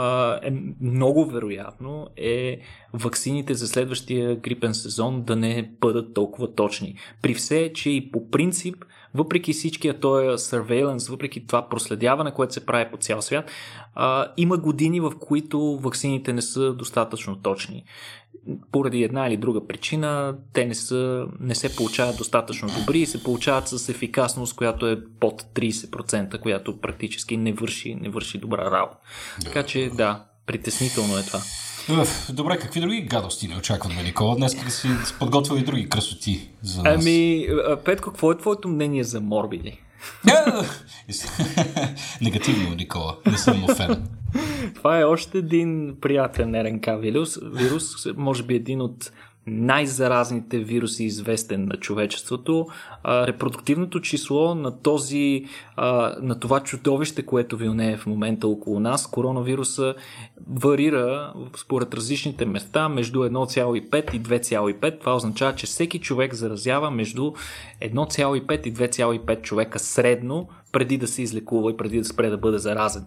е, много вероятно е ваксините за следващия грипен сезон да не бъдат толкова точни. При все, че и по принцип, въпреки всичкия този surveillance, въпреки това проследяване, което се прави по цял свят, а, има години, в които ваксините не са достатъчно точни. Поради една или друга причина те не, са, не се получават достатъчно добри и се получават с ефикасност, която е под 30%, която практически не върши, не върши добра работа. Така че да, притеснително е това. Добре, какви други гадости не очакваме, Никола? Днес да си подготвил и други красоти за нас. Ами, Петко, какво е твоето мнение за морбиди? Негативно, Никола. Не съм фен. Това е още един приятен РНК вирус, вирус, може би един от най-заразните вируси, известен на човечеството. Репродуктивното число на, този, на това чудовище, което вилнее в момента около нас, коронавируса, варира според различните места между 1,5 и 2,5. Това означава, че всеки човек заразява между 1,5 и 2,5 човека средно, преди да се излекува и преди да спре да бъде заразен.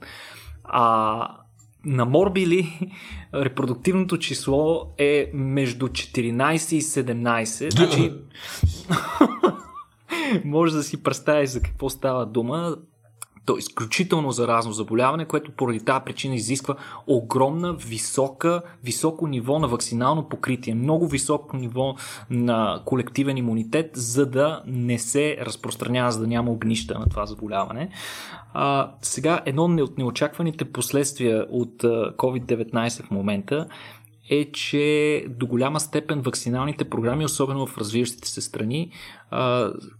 А на морбили репродуктивното число е между 14 и 17. Значи, може да си представиш за какво става дума. То е изключително заразно заболяване, което поради тази причина изисква огромна, висока, високо ниво на вакцинално покритие, много високо ниво на колективен имунитет, за да не се разпространява, за да няма огнища на това заболяване. А, сега, едно от неочакваните последствия от COVID-19 в момента е, че до голяма степен вакциналните програми, особено в развиващите се страни,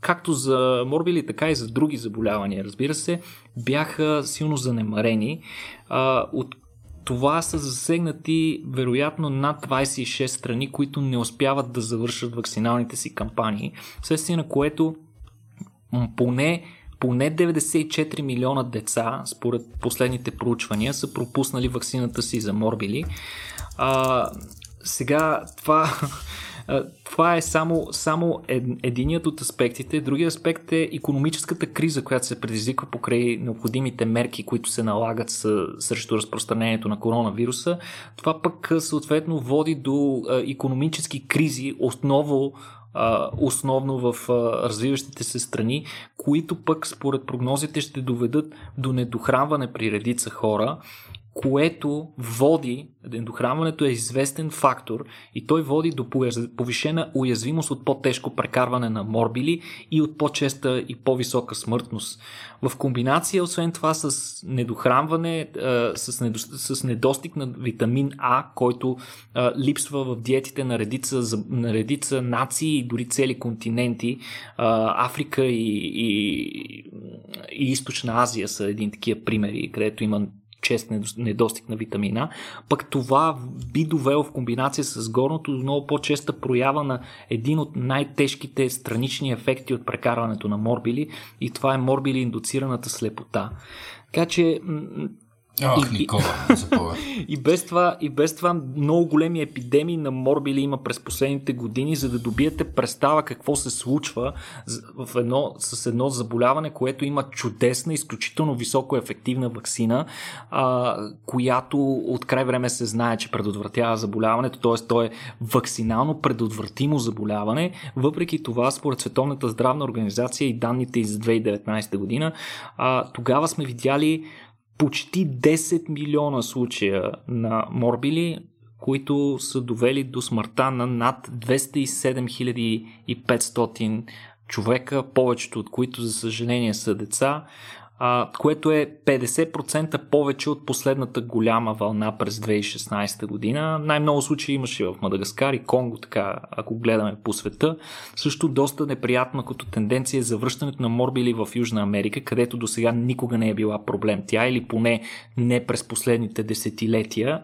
както за морбили, така и за други заболявания, разбира се, бяха силно занемарени. От това са засегнати вероятно над 26 страни, които не успяват да завършат вакциналните си кампании, вследствие на което поне поне 94 милиона деца, според последните проучвания, са пропуснали вакцината си за морбили. А, сега това, това е само, само единият от аспектите. Другият аспект е економическата криза, която се предизвиква покрай необходимите мерки, които се налагат с, срещу разпространението на коронавируса. Това пък съответно води до економически кризи, основно основно в развиващите се страни, които пък според прогнозите ще доведат до недохранване при редица хора което води, ендохранването е известен фактор и той води до повишена уязвимост от по-тежко прекарване на морбили и от по-честа и по-висока смъртност. В комбинация, освен това, с недохранване, с, недостиг на витамин А, който липсва в диетите на редица, на редица нации и дори цели континенти, Африка и, и, и Източна Азия са един такива примери, където има чест недостиг на витамина, пък това би довело в комбинация с горното до много по-честа проява на един от най-тежките странични ефекти от прекарването на морбили и това е морбили индуцираната слепота. Така че Ох, Никола, и, и, без това, и без това много големи епидемии на морбили има през последните години, за да добиете представа какво се случва в едно, с едно заболяване, което има чудесна, изключително високо ефективна вакцина, а, която от край време се знае, че предотвратява заболяването, т.е. то е вакцинално предотвратимо заболяване. Въпреки това, според Световната здравна организация и данните из 2019 година, а, тогава сме видяли почти 10 милиона случая на морбили, които са довели до смъртта на над 207 500 човека, повечето от които, за съжаление, са деца а, което е 50% повече от последната голяма вълна през 2016 година. Най-много случаи имаше в Мадагаскар и Конго, така, ако гледаме по света. Също доста неприятна като тенденция е завръщането на морбили в Южна Америка, където до сега никога не е била проблем тя или поне не през последните десетилетия.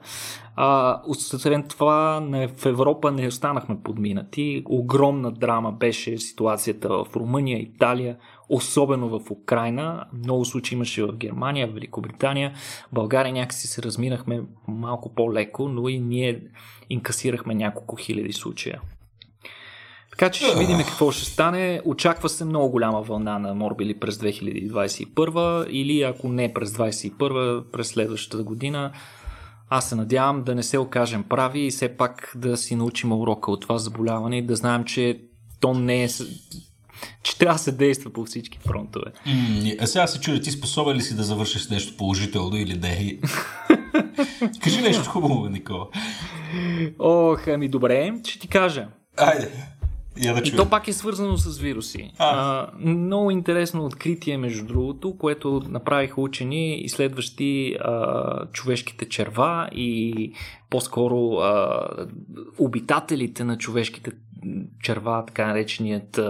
А, освен това, в Европа не останахме подминати. Огромна драма беше ситуацията в Румъния, Италия, особено в Украина. Много случаи имаше в Германия, в Великобритания. В България някакси се разминахме малко по-леко, но и ние инкасирахме няколко хиляди случая. Така че ще видим какво ще стане. Очаква се много голяма вълна на морбили през 2021 или ако не през 2021, през следващата година. Аз се надявам да не се окажем прави и все пак да си научим урока от това заболяване и да знаем, че то не е че трябва да се действа по всички фронтове. Mm, а сега се чуя, ти способен ли си да завършиш нещо положително или не? Кажи нещо хубаво, Никола. Ох, ами добре, ще ти кажа. Айде. Я да и то пак е свързано с вируси. А. А, много интересно откритие, между другото, което направиха учени, изследващи а, човешките черва и по-скоро а, обитателите на човешките черва, така нареченият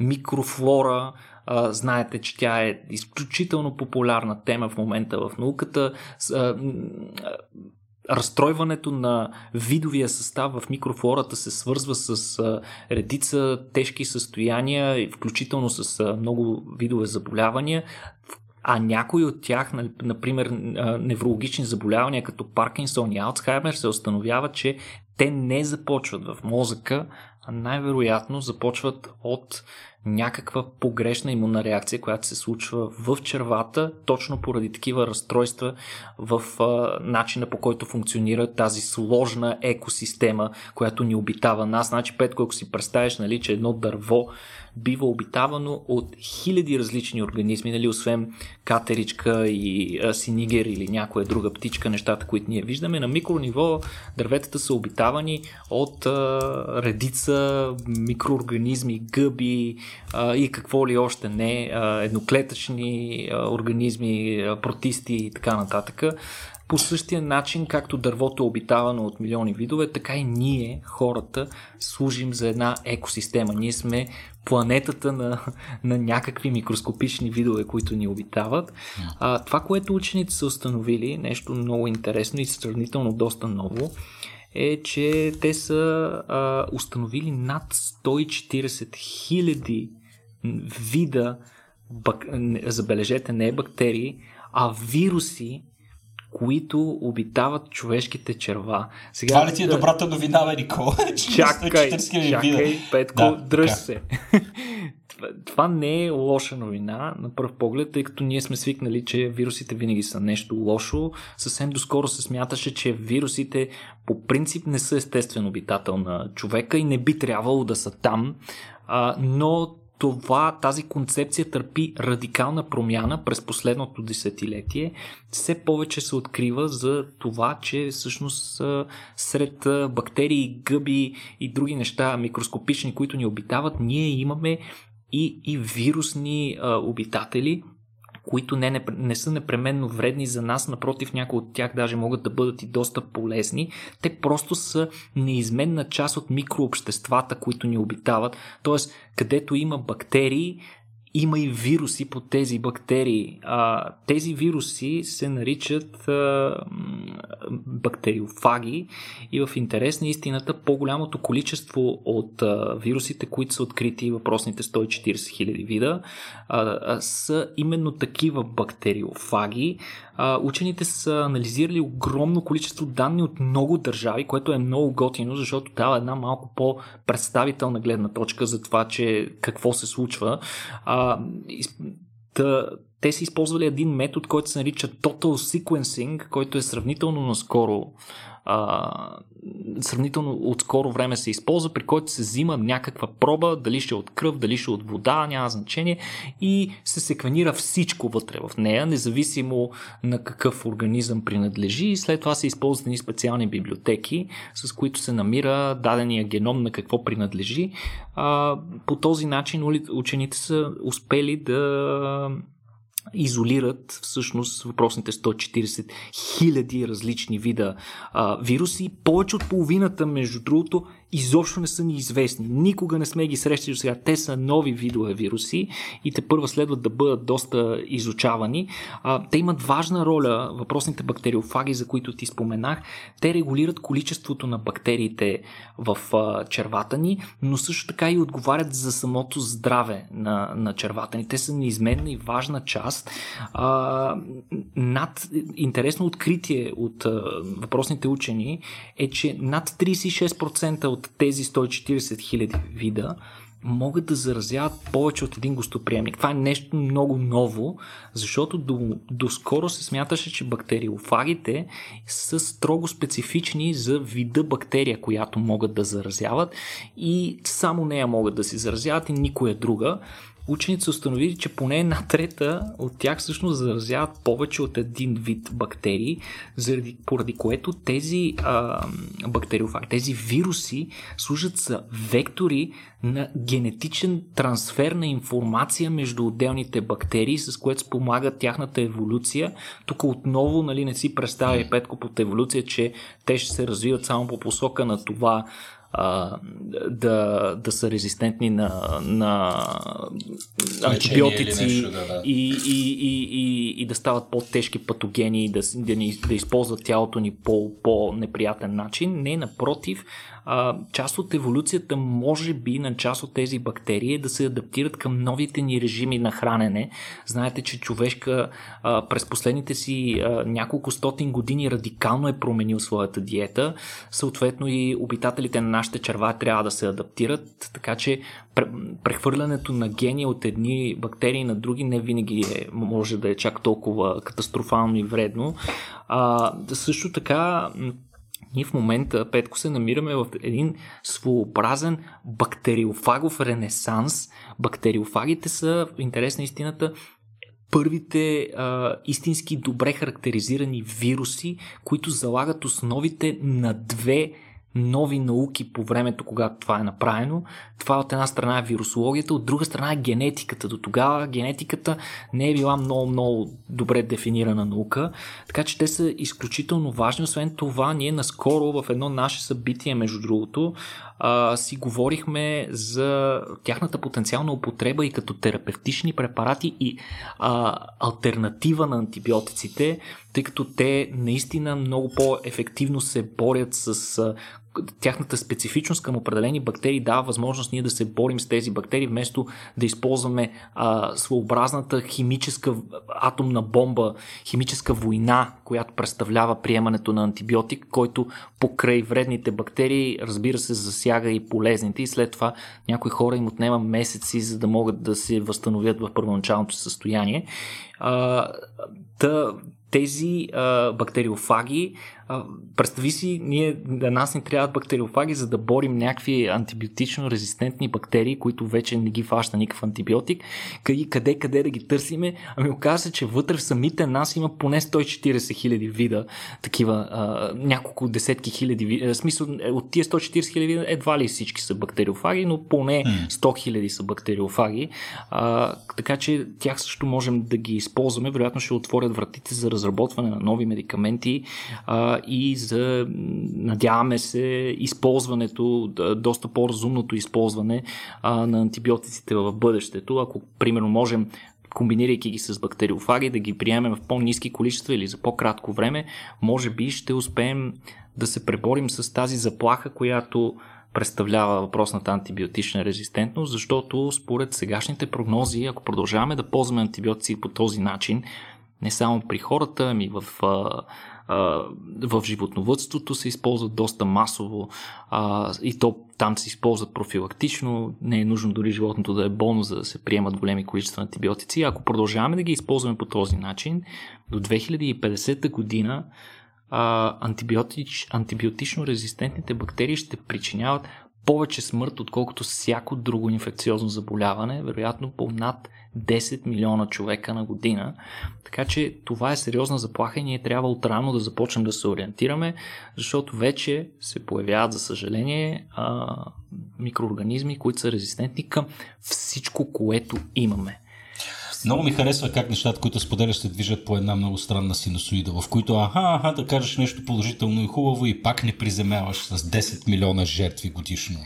микрофлора. Знаете, че тя е изключително популярна тема в момента в науката. Разстройването на видовия състав в микрофлората се свързва с редица тежки състояния, включително с много видове заболявания, а някои от тях, например неврологични заболявания като Паркинсон и Алцхаймер, се установява, че те не започват в мозъка, най-вероятно започват от някаква погрешна имунна реакция, която се случва в червата, точно поради такива разстройства в а, начина по който функционира тази сложна екосистема, която ни обитава нас. Значи, Петко, ако си представиш, нали, че едно дърво бива обитавано от хиляди различни организми, нали, освен катеричка и синигер или някоя друга птичка, нещата, които ние виждаме. На микрониво дърветата са обитавани от а, редица микроорганизми, гъби а, и какво ли още не, а, едноклетъчни а, организми, а, протисти и така нататък по същия начин, както дървото е обитавано от милиони видове, така и ние, хората, служим за една екосистема. Ние сме планетата на, на някакви микроскопични видове, които ни обитават. А, това, което учените са установили, нещо много интересно и сравнително доста ново, е, че те са а, установили над 140 хиляди вида, бак... забележете, не бактерии, а вируси, които обитават човешките черва. Сега, Това ли ти е добрата новина, бе, Никола? Чакай, чакай, Петко, да, дръж така. се. Това не е лоша новина на пръв поглед, тъй като ние сме свикнали, че вирусите винаги са нещо лошо. Съвсем доскоро се смяташе, че вирусите по принцип не са естествен обитател на човека и не би трябвало да са там, но това, тази концепция търпи радикална промяна през последното десетилетие. Все повече се открива за това, че всъщност сред бактерии, гъби и други неща микроскопични, които ни обитават, ние имаме и, и вирусни а, обитатели, които не, не, не са непременно вредни за нас, напротив, някои от тях даже могат да бъдат и доста полезни. Те просто са неизменна част от микрообществата, които ни обитават. Тоест, където има бактерии, има и вируси по тези бактерии. А, тези вируси се наричат а, бактериофаги и в интерес на истината по-голямото количество от а, вирусите, които са открити въпросните 140 000 вида, а, а, са именно такива бактериофаги. Учените са анализирали огромно количество данни от много държави, което е много готино, защото дава една малко по-представителна гледна точка за това, че какво се случва. А, те са използвали един метод, който се нарича Total Sequencing, който е сравнително наскоро а, сравнително от скоро време се използва, при който се взима някаква проба, дали ще е от кръв, дали ще е от вода, няма значение, и се секвенира всичко вътре в нея, независимо на какъв организъм принадлежи, и след това се използват едни специални библиотеки, с които се намира дадения геном на какво принадлежи. А, по този начин учените са успели да изолират всъщност въпросните 140 хиляди различни вида а, вируси. Повече от половината, между другото, изобщо не са ни известни. Никога не сме ги срещали сега. Те са нови видове вируси и те първа следват да бъдат доста изучавани. А, те имат важна роля, въпросните бактериофаги, за които ти споменах. Те регулират количеството на бактериите в а, червата ни, но също така и отговарят за самото здраве на, на червата ни. Те са неизменна и важна част. А, над интересно откритие от а, въпросните учени е, че над 36% от от тези 140 хиляди вида могат да заразяват повече от един гостоприемник. Това е нещо много ново, защото до, до скоро се смяташе, че бактериофагите са строго специфични за вида бактерия, която могат да заразяват и само нея могат да си заразяват и никоя друга учените са установили, че поне една трета от тях всъщност заразяват повече от един вид бактерии, заради, поради което тези а, бактериофаги, тези вируси служат за вектори на генетичен трансфер на информация между отделните бактерии, с което спомагат тяхната еволюция. Тук отново нали, не си представя Петко под еволюция, че те ще се развиват само по посока на това а, да, да са резистентни на, на антибиотици нещо, да, да. И, и, и, и, и да стават по-тежки патогени, да, да, ни, да използват тялото ни по, по неприятен начин. Не, напротив, а, част от еволюцията може би на част от тези бактерии е да се адаптират към новите ни режими на хранене. Знаете, че човешка а, през последните си а, няколко стотин години радикално е променил своята диета. Съответно и обитателите на нашите черва трябва да се адаптират, така че прехвърлянето на гени от едни бактерии на други не винаги е, може да е чак толкова катастрофално и вредно. А, също така ние в момента, Петко, се намираме в един своеобразен бактериофагов ренесанс. Бактериофагите са, в интерес на истината, първите а, истински добре характеризирани вируси, които залагат основите на две нови науки по времето, когато това е направено. Това от една страна е вирусологията, от друга страна е генетиката. До тогава генетиката не е била много-много добре дефинирана наука, така че те са изключително важни. Освен това, ние наскоро в едно наше събитие, между другото, а, си говорихме за тяхната потенциална употреба и като терапевтични препарати и а, альтернатива на антибиотиците, тъй като те наистина много по-ефективно се борят с тяхната специфичност към определени бактерии дава възможност ние да се борим с тези бактерии, вместо да използваме а, своеобразната химическа атомна бомба, химическа война, която представлява приемането на антибиотик, който покрай вредните бактерии, разбира се, засяга и полезните и след това някои хора им отнема месеци, за да могат да се възстановят в първоначалното състояние. А, да, тези а, бактериофаги представи си, ние, на нас ни трябват бактериофаги, за да борим някакви антибиотично резистентни бактерии, които вече не ги фаща никакъв антибиотик. Къде, къде, къде да ги търсиме? Ами оказа се, че вътре в самите нас има поне 140 хиляди вида, такива а, няколко десетки хиляди вида. Смисъл, е, от тия 140 хиляди вида едва ли всички са бактериофаги, но поне 100 хиляди са бактериофаги. А, така че тях също можем да ги използваме. Вероятно ще отворят вратите за разработване на нови медикаменти а, и за, надяваме се, използването, доста по-разумното използване а, на антибиотиците в бъдещето. Ако, примерно, можем комбинирайки ги с бактериофаги, да ги приемем в по-низки количества или за по-кратко време, може би ще успеем да се преборим с тази заплаха, която представлява въпросната антибиотична резистентност, защото според сегашните прогнози, ако продължаваме да ползваме антибиотици по този начин, не само при хората, ами в в животновътството се използват доста масово а, и то там се използват профилактично. Не е нужно дори животното да е болно, за да се приемат големи количества антибиотици. Ако продължаваме да ги използваме по този начин, до 2050 година а, антибиотич, антибиотично резистентните бактерии ще причиняват повече смърт, отколкото всяко друго инфекциозно заболяване, вероятно по над 10 милиона човека на година. Така че това е сериозна заплаха и ние трябва отрано да започнем да се ориентираме, защото вече се появяват, за съжаление, микроорганизми, които са резистентни към всичко, което имаме. Много ми харесва как нещата, които споделяш, се движат по една много странна синусоида, в които аха, аха, да кажеш нещо положително и хубаво и пак не приземяваш с 10 милиона жертви годишно.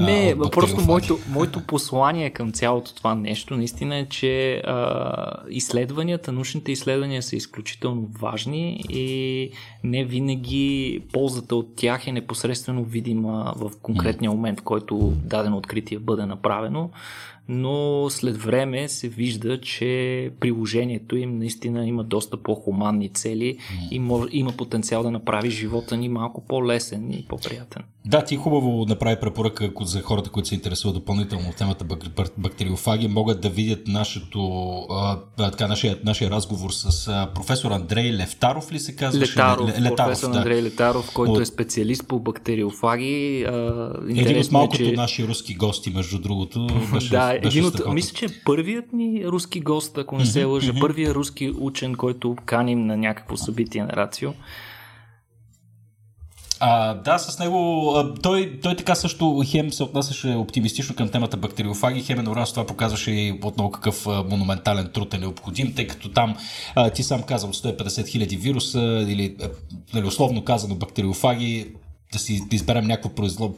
Не, а, просто моето, моето послание към цялото това нещо наистина е, че а, изследванията, научните изследвания са изключително важни и не винаги ползата от тях е непосредствено видима в конкретния момент, в който дадено откритие бъде направено но след време се вижда, че приложението им наистина има доста по-хуманни цели и може, има потенциал да направи живота ни малко по-лесен и по-приятен. Да, ти хубаво направи препоръка за хората, които се интересуват допълнително в темата бактериофаги, могат да видят нашето, а, така, нашия, нашия разговор с а, професор Андрей Левтаров ли се казва? Летаров, Летаров професор да. Андрей Летаров, който От... е специалист по бактериофаги. А, Един от малкото е, че... наши руски гости, между другото. Беше, да, беше един от, мисля, че е първият ни руски гост, ако не се лъжа, първият руски учен, който каним на някакво събитие на Рацио. А, да, с него а, той, той така също хем се отнасяше оптимистично към темата бактериофаги, хем едновременно с това показваше и отново какъв а, монументален труд е необходим, тъй като там а, ти сам казал 150 хиляди вируса или, а, нали, условно казано бактериофаги да си изберем някакво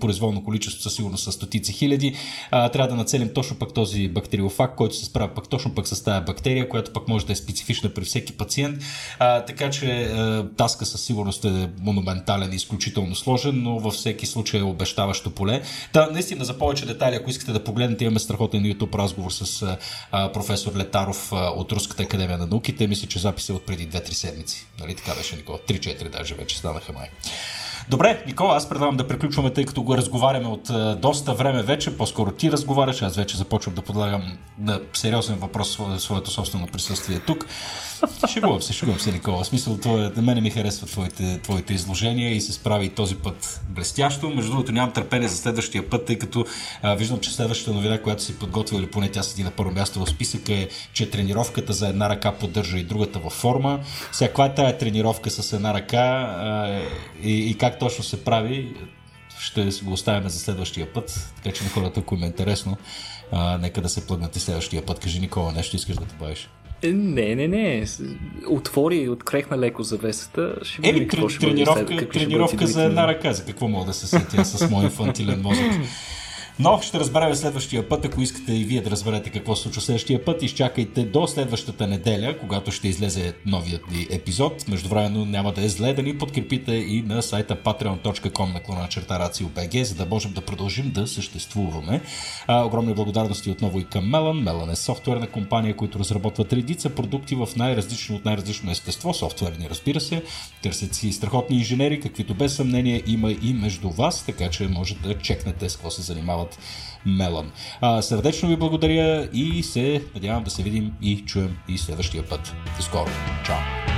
произволно количество, със сигурност с стотици хиляди. А, трябва да нацелим точно пък този бактериофак, който се справя пък точно пък с тази бактерия, която пък може да е специфична при всеки пациент. А, така че а, таска със сигурност е монументален и изключително сложен, но във всеки случай е обещаващо поле. Та, наистина, за повече детайли, ако искате да погледнете, имаме страхотен YouTube разговор с а, професор Летаров а, от Руската академия на науките. Мисля, че запис е от преди 2-3 седмици. Нали така беше, Никола? 3-4 даже вече станаха май. Добре, Никола, аз предлагам да приключваме, тъй като го разговаряме от а, доста време вече. По-скоро ти разговаряш, аз вече започвам да подлагам на сериозен въпрос в своето собствено присъствие тук. Шегувам се, шегувам се, Никола. В смисъл, твое, на мене ми харесва твоите, твоите изложения и се справи този път блестящо. Между другото, нямам търпение за следващия път, тъй като а, виждам, че следващата новина, която си подготвил, или поне тя седи на първо място в списъка, е, че тренировката за една ръка поддържа и другата във форма. Сега, каква е тая тренировка с една ръка а, и, и как точно се прави, ще го оставяме за следващия път, така че на хората, ако им е интересно, а, нека да се плъгнат и следващия път. Кажи, Никола, нещо искаш да добавиш? Е, не, не, не. Отвори, открехме леко завесата. Ще видим Еми, какво ще тренировка, тренировка за една ръка. За какво мога да се сетя с мой инфантилен мозък? Но ще разберем следващия път, ако искате и вие да разберете какво се случва следващия път. Изчакайте до следващата неделя, когато ще излезе новият ни епизод. Междувременно няма да е зле да ни подкрепите и на сайта patreon.com на клона черта RACIO.BG, за да можем да продължим да съществуваме. А, огромни благодарности отново и към Melon. Melon е софтуерна компания, които разработват редица продукти в най-различно от най-различно естество, софтуерни разбира се. Търсят си страхотни инженери, каквито без съмнение има и между вас, така че може да чекнете с какво се занимават Мелон. А, сърдечно ви благодаря и се надявам да се видим и чуем и следващия път. До скоро. Чао!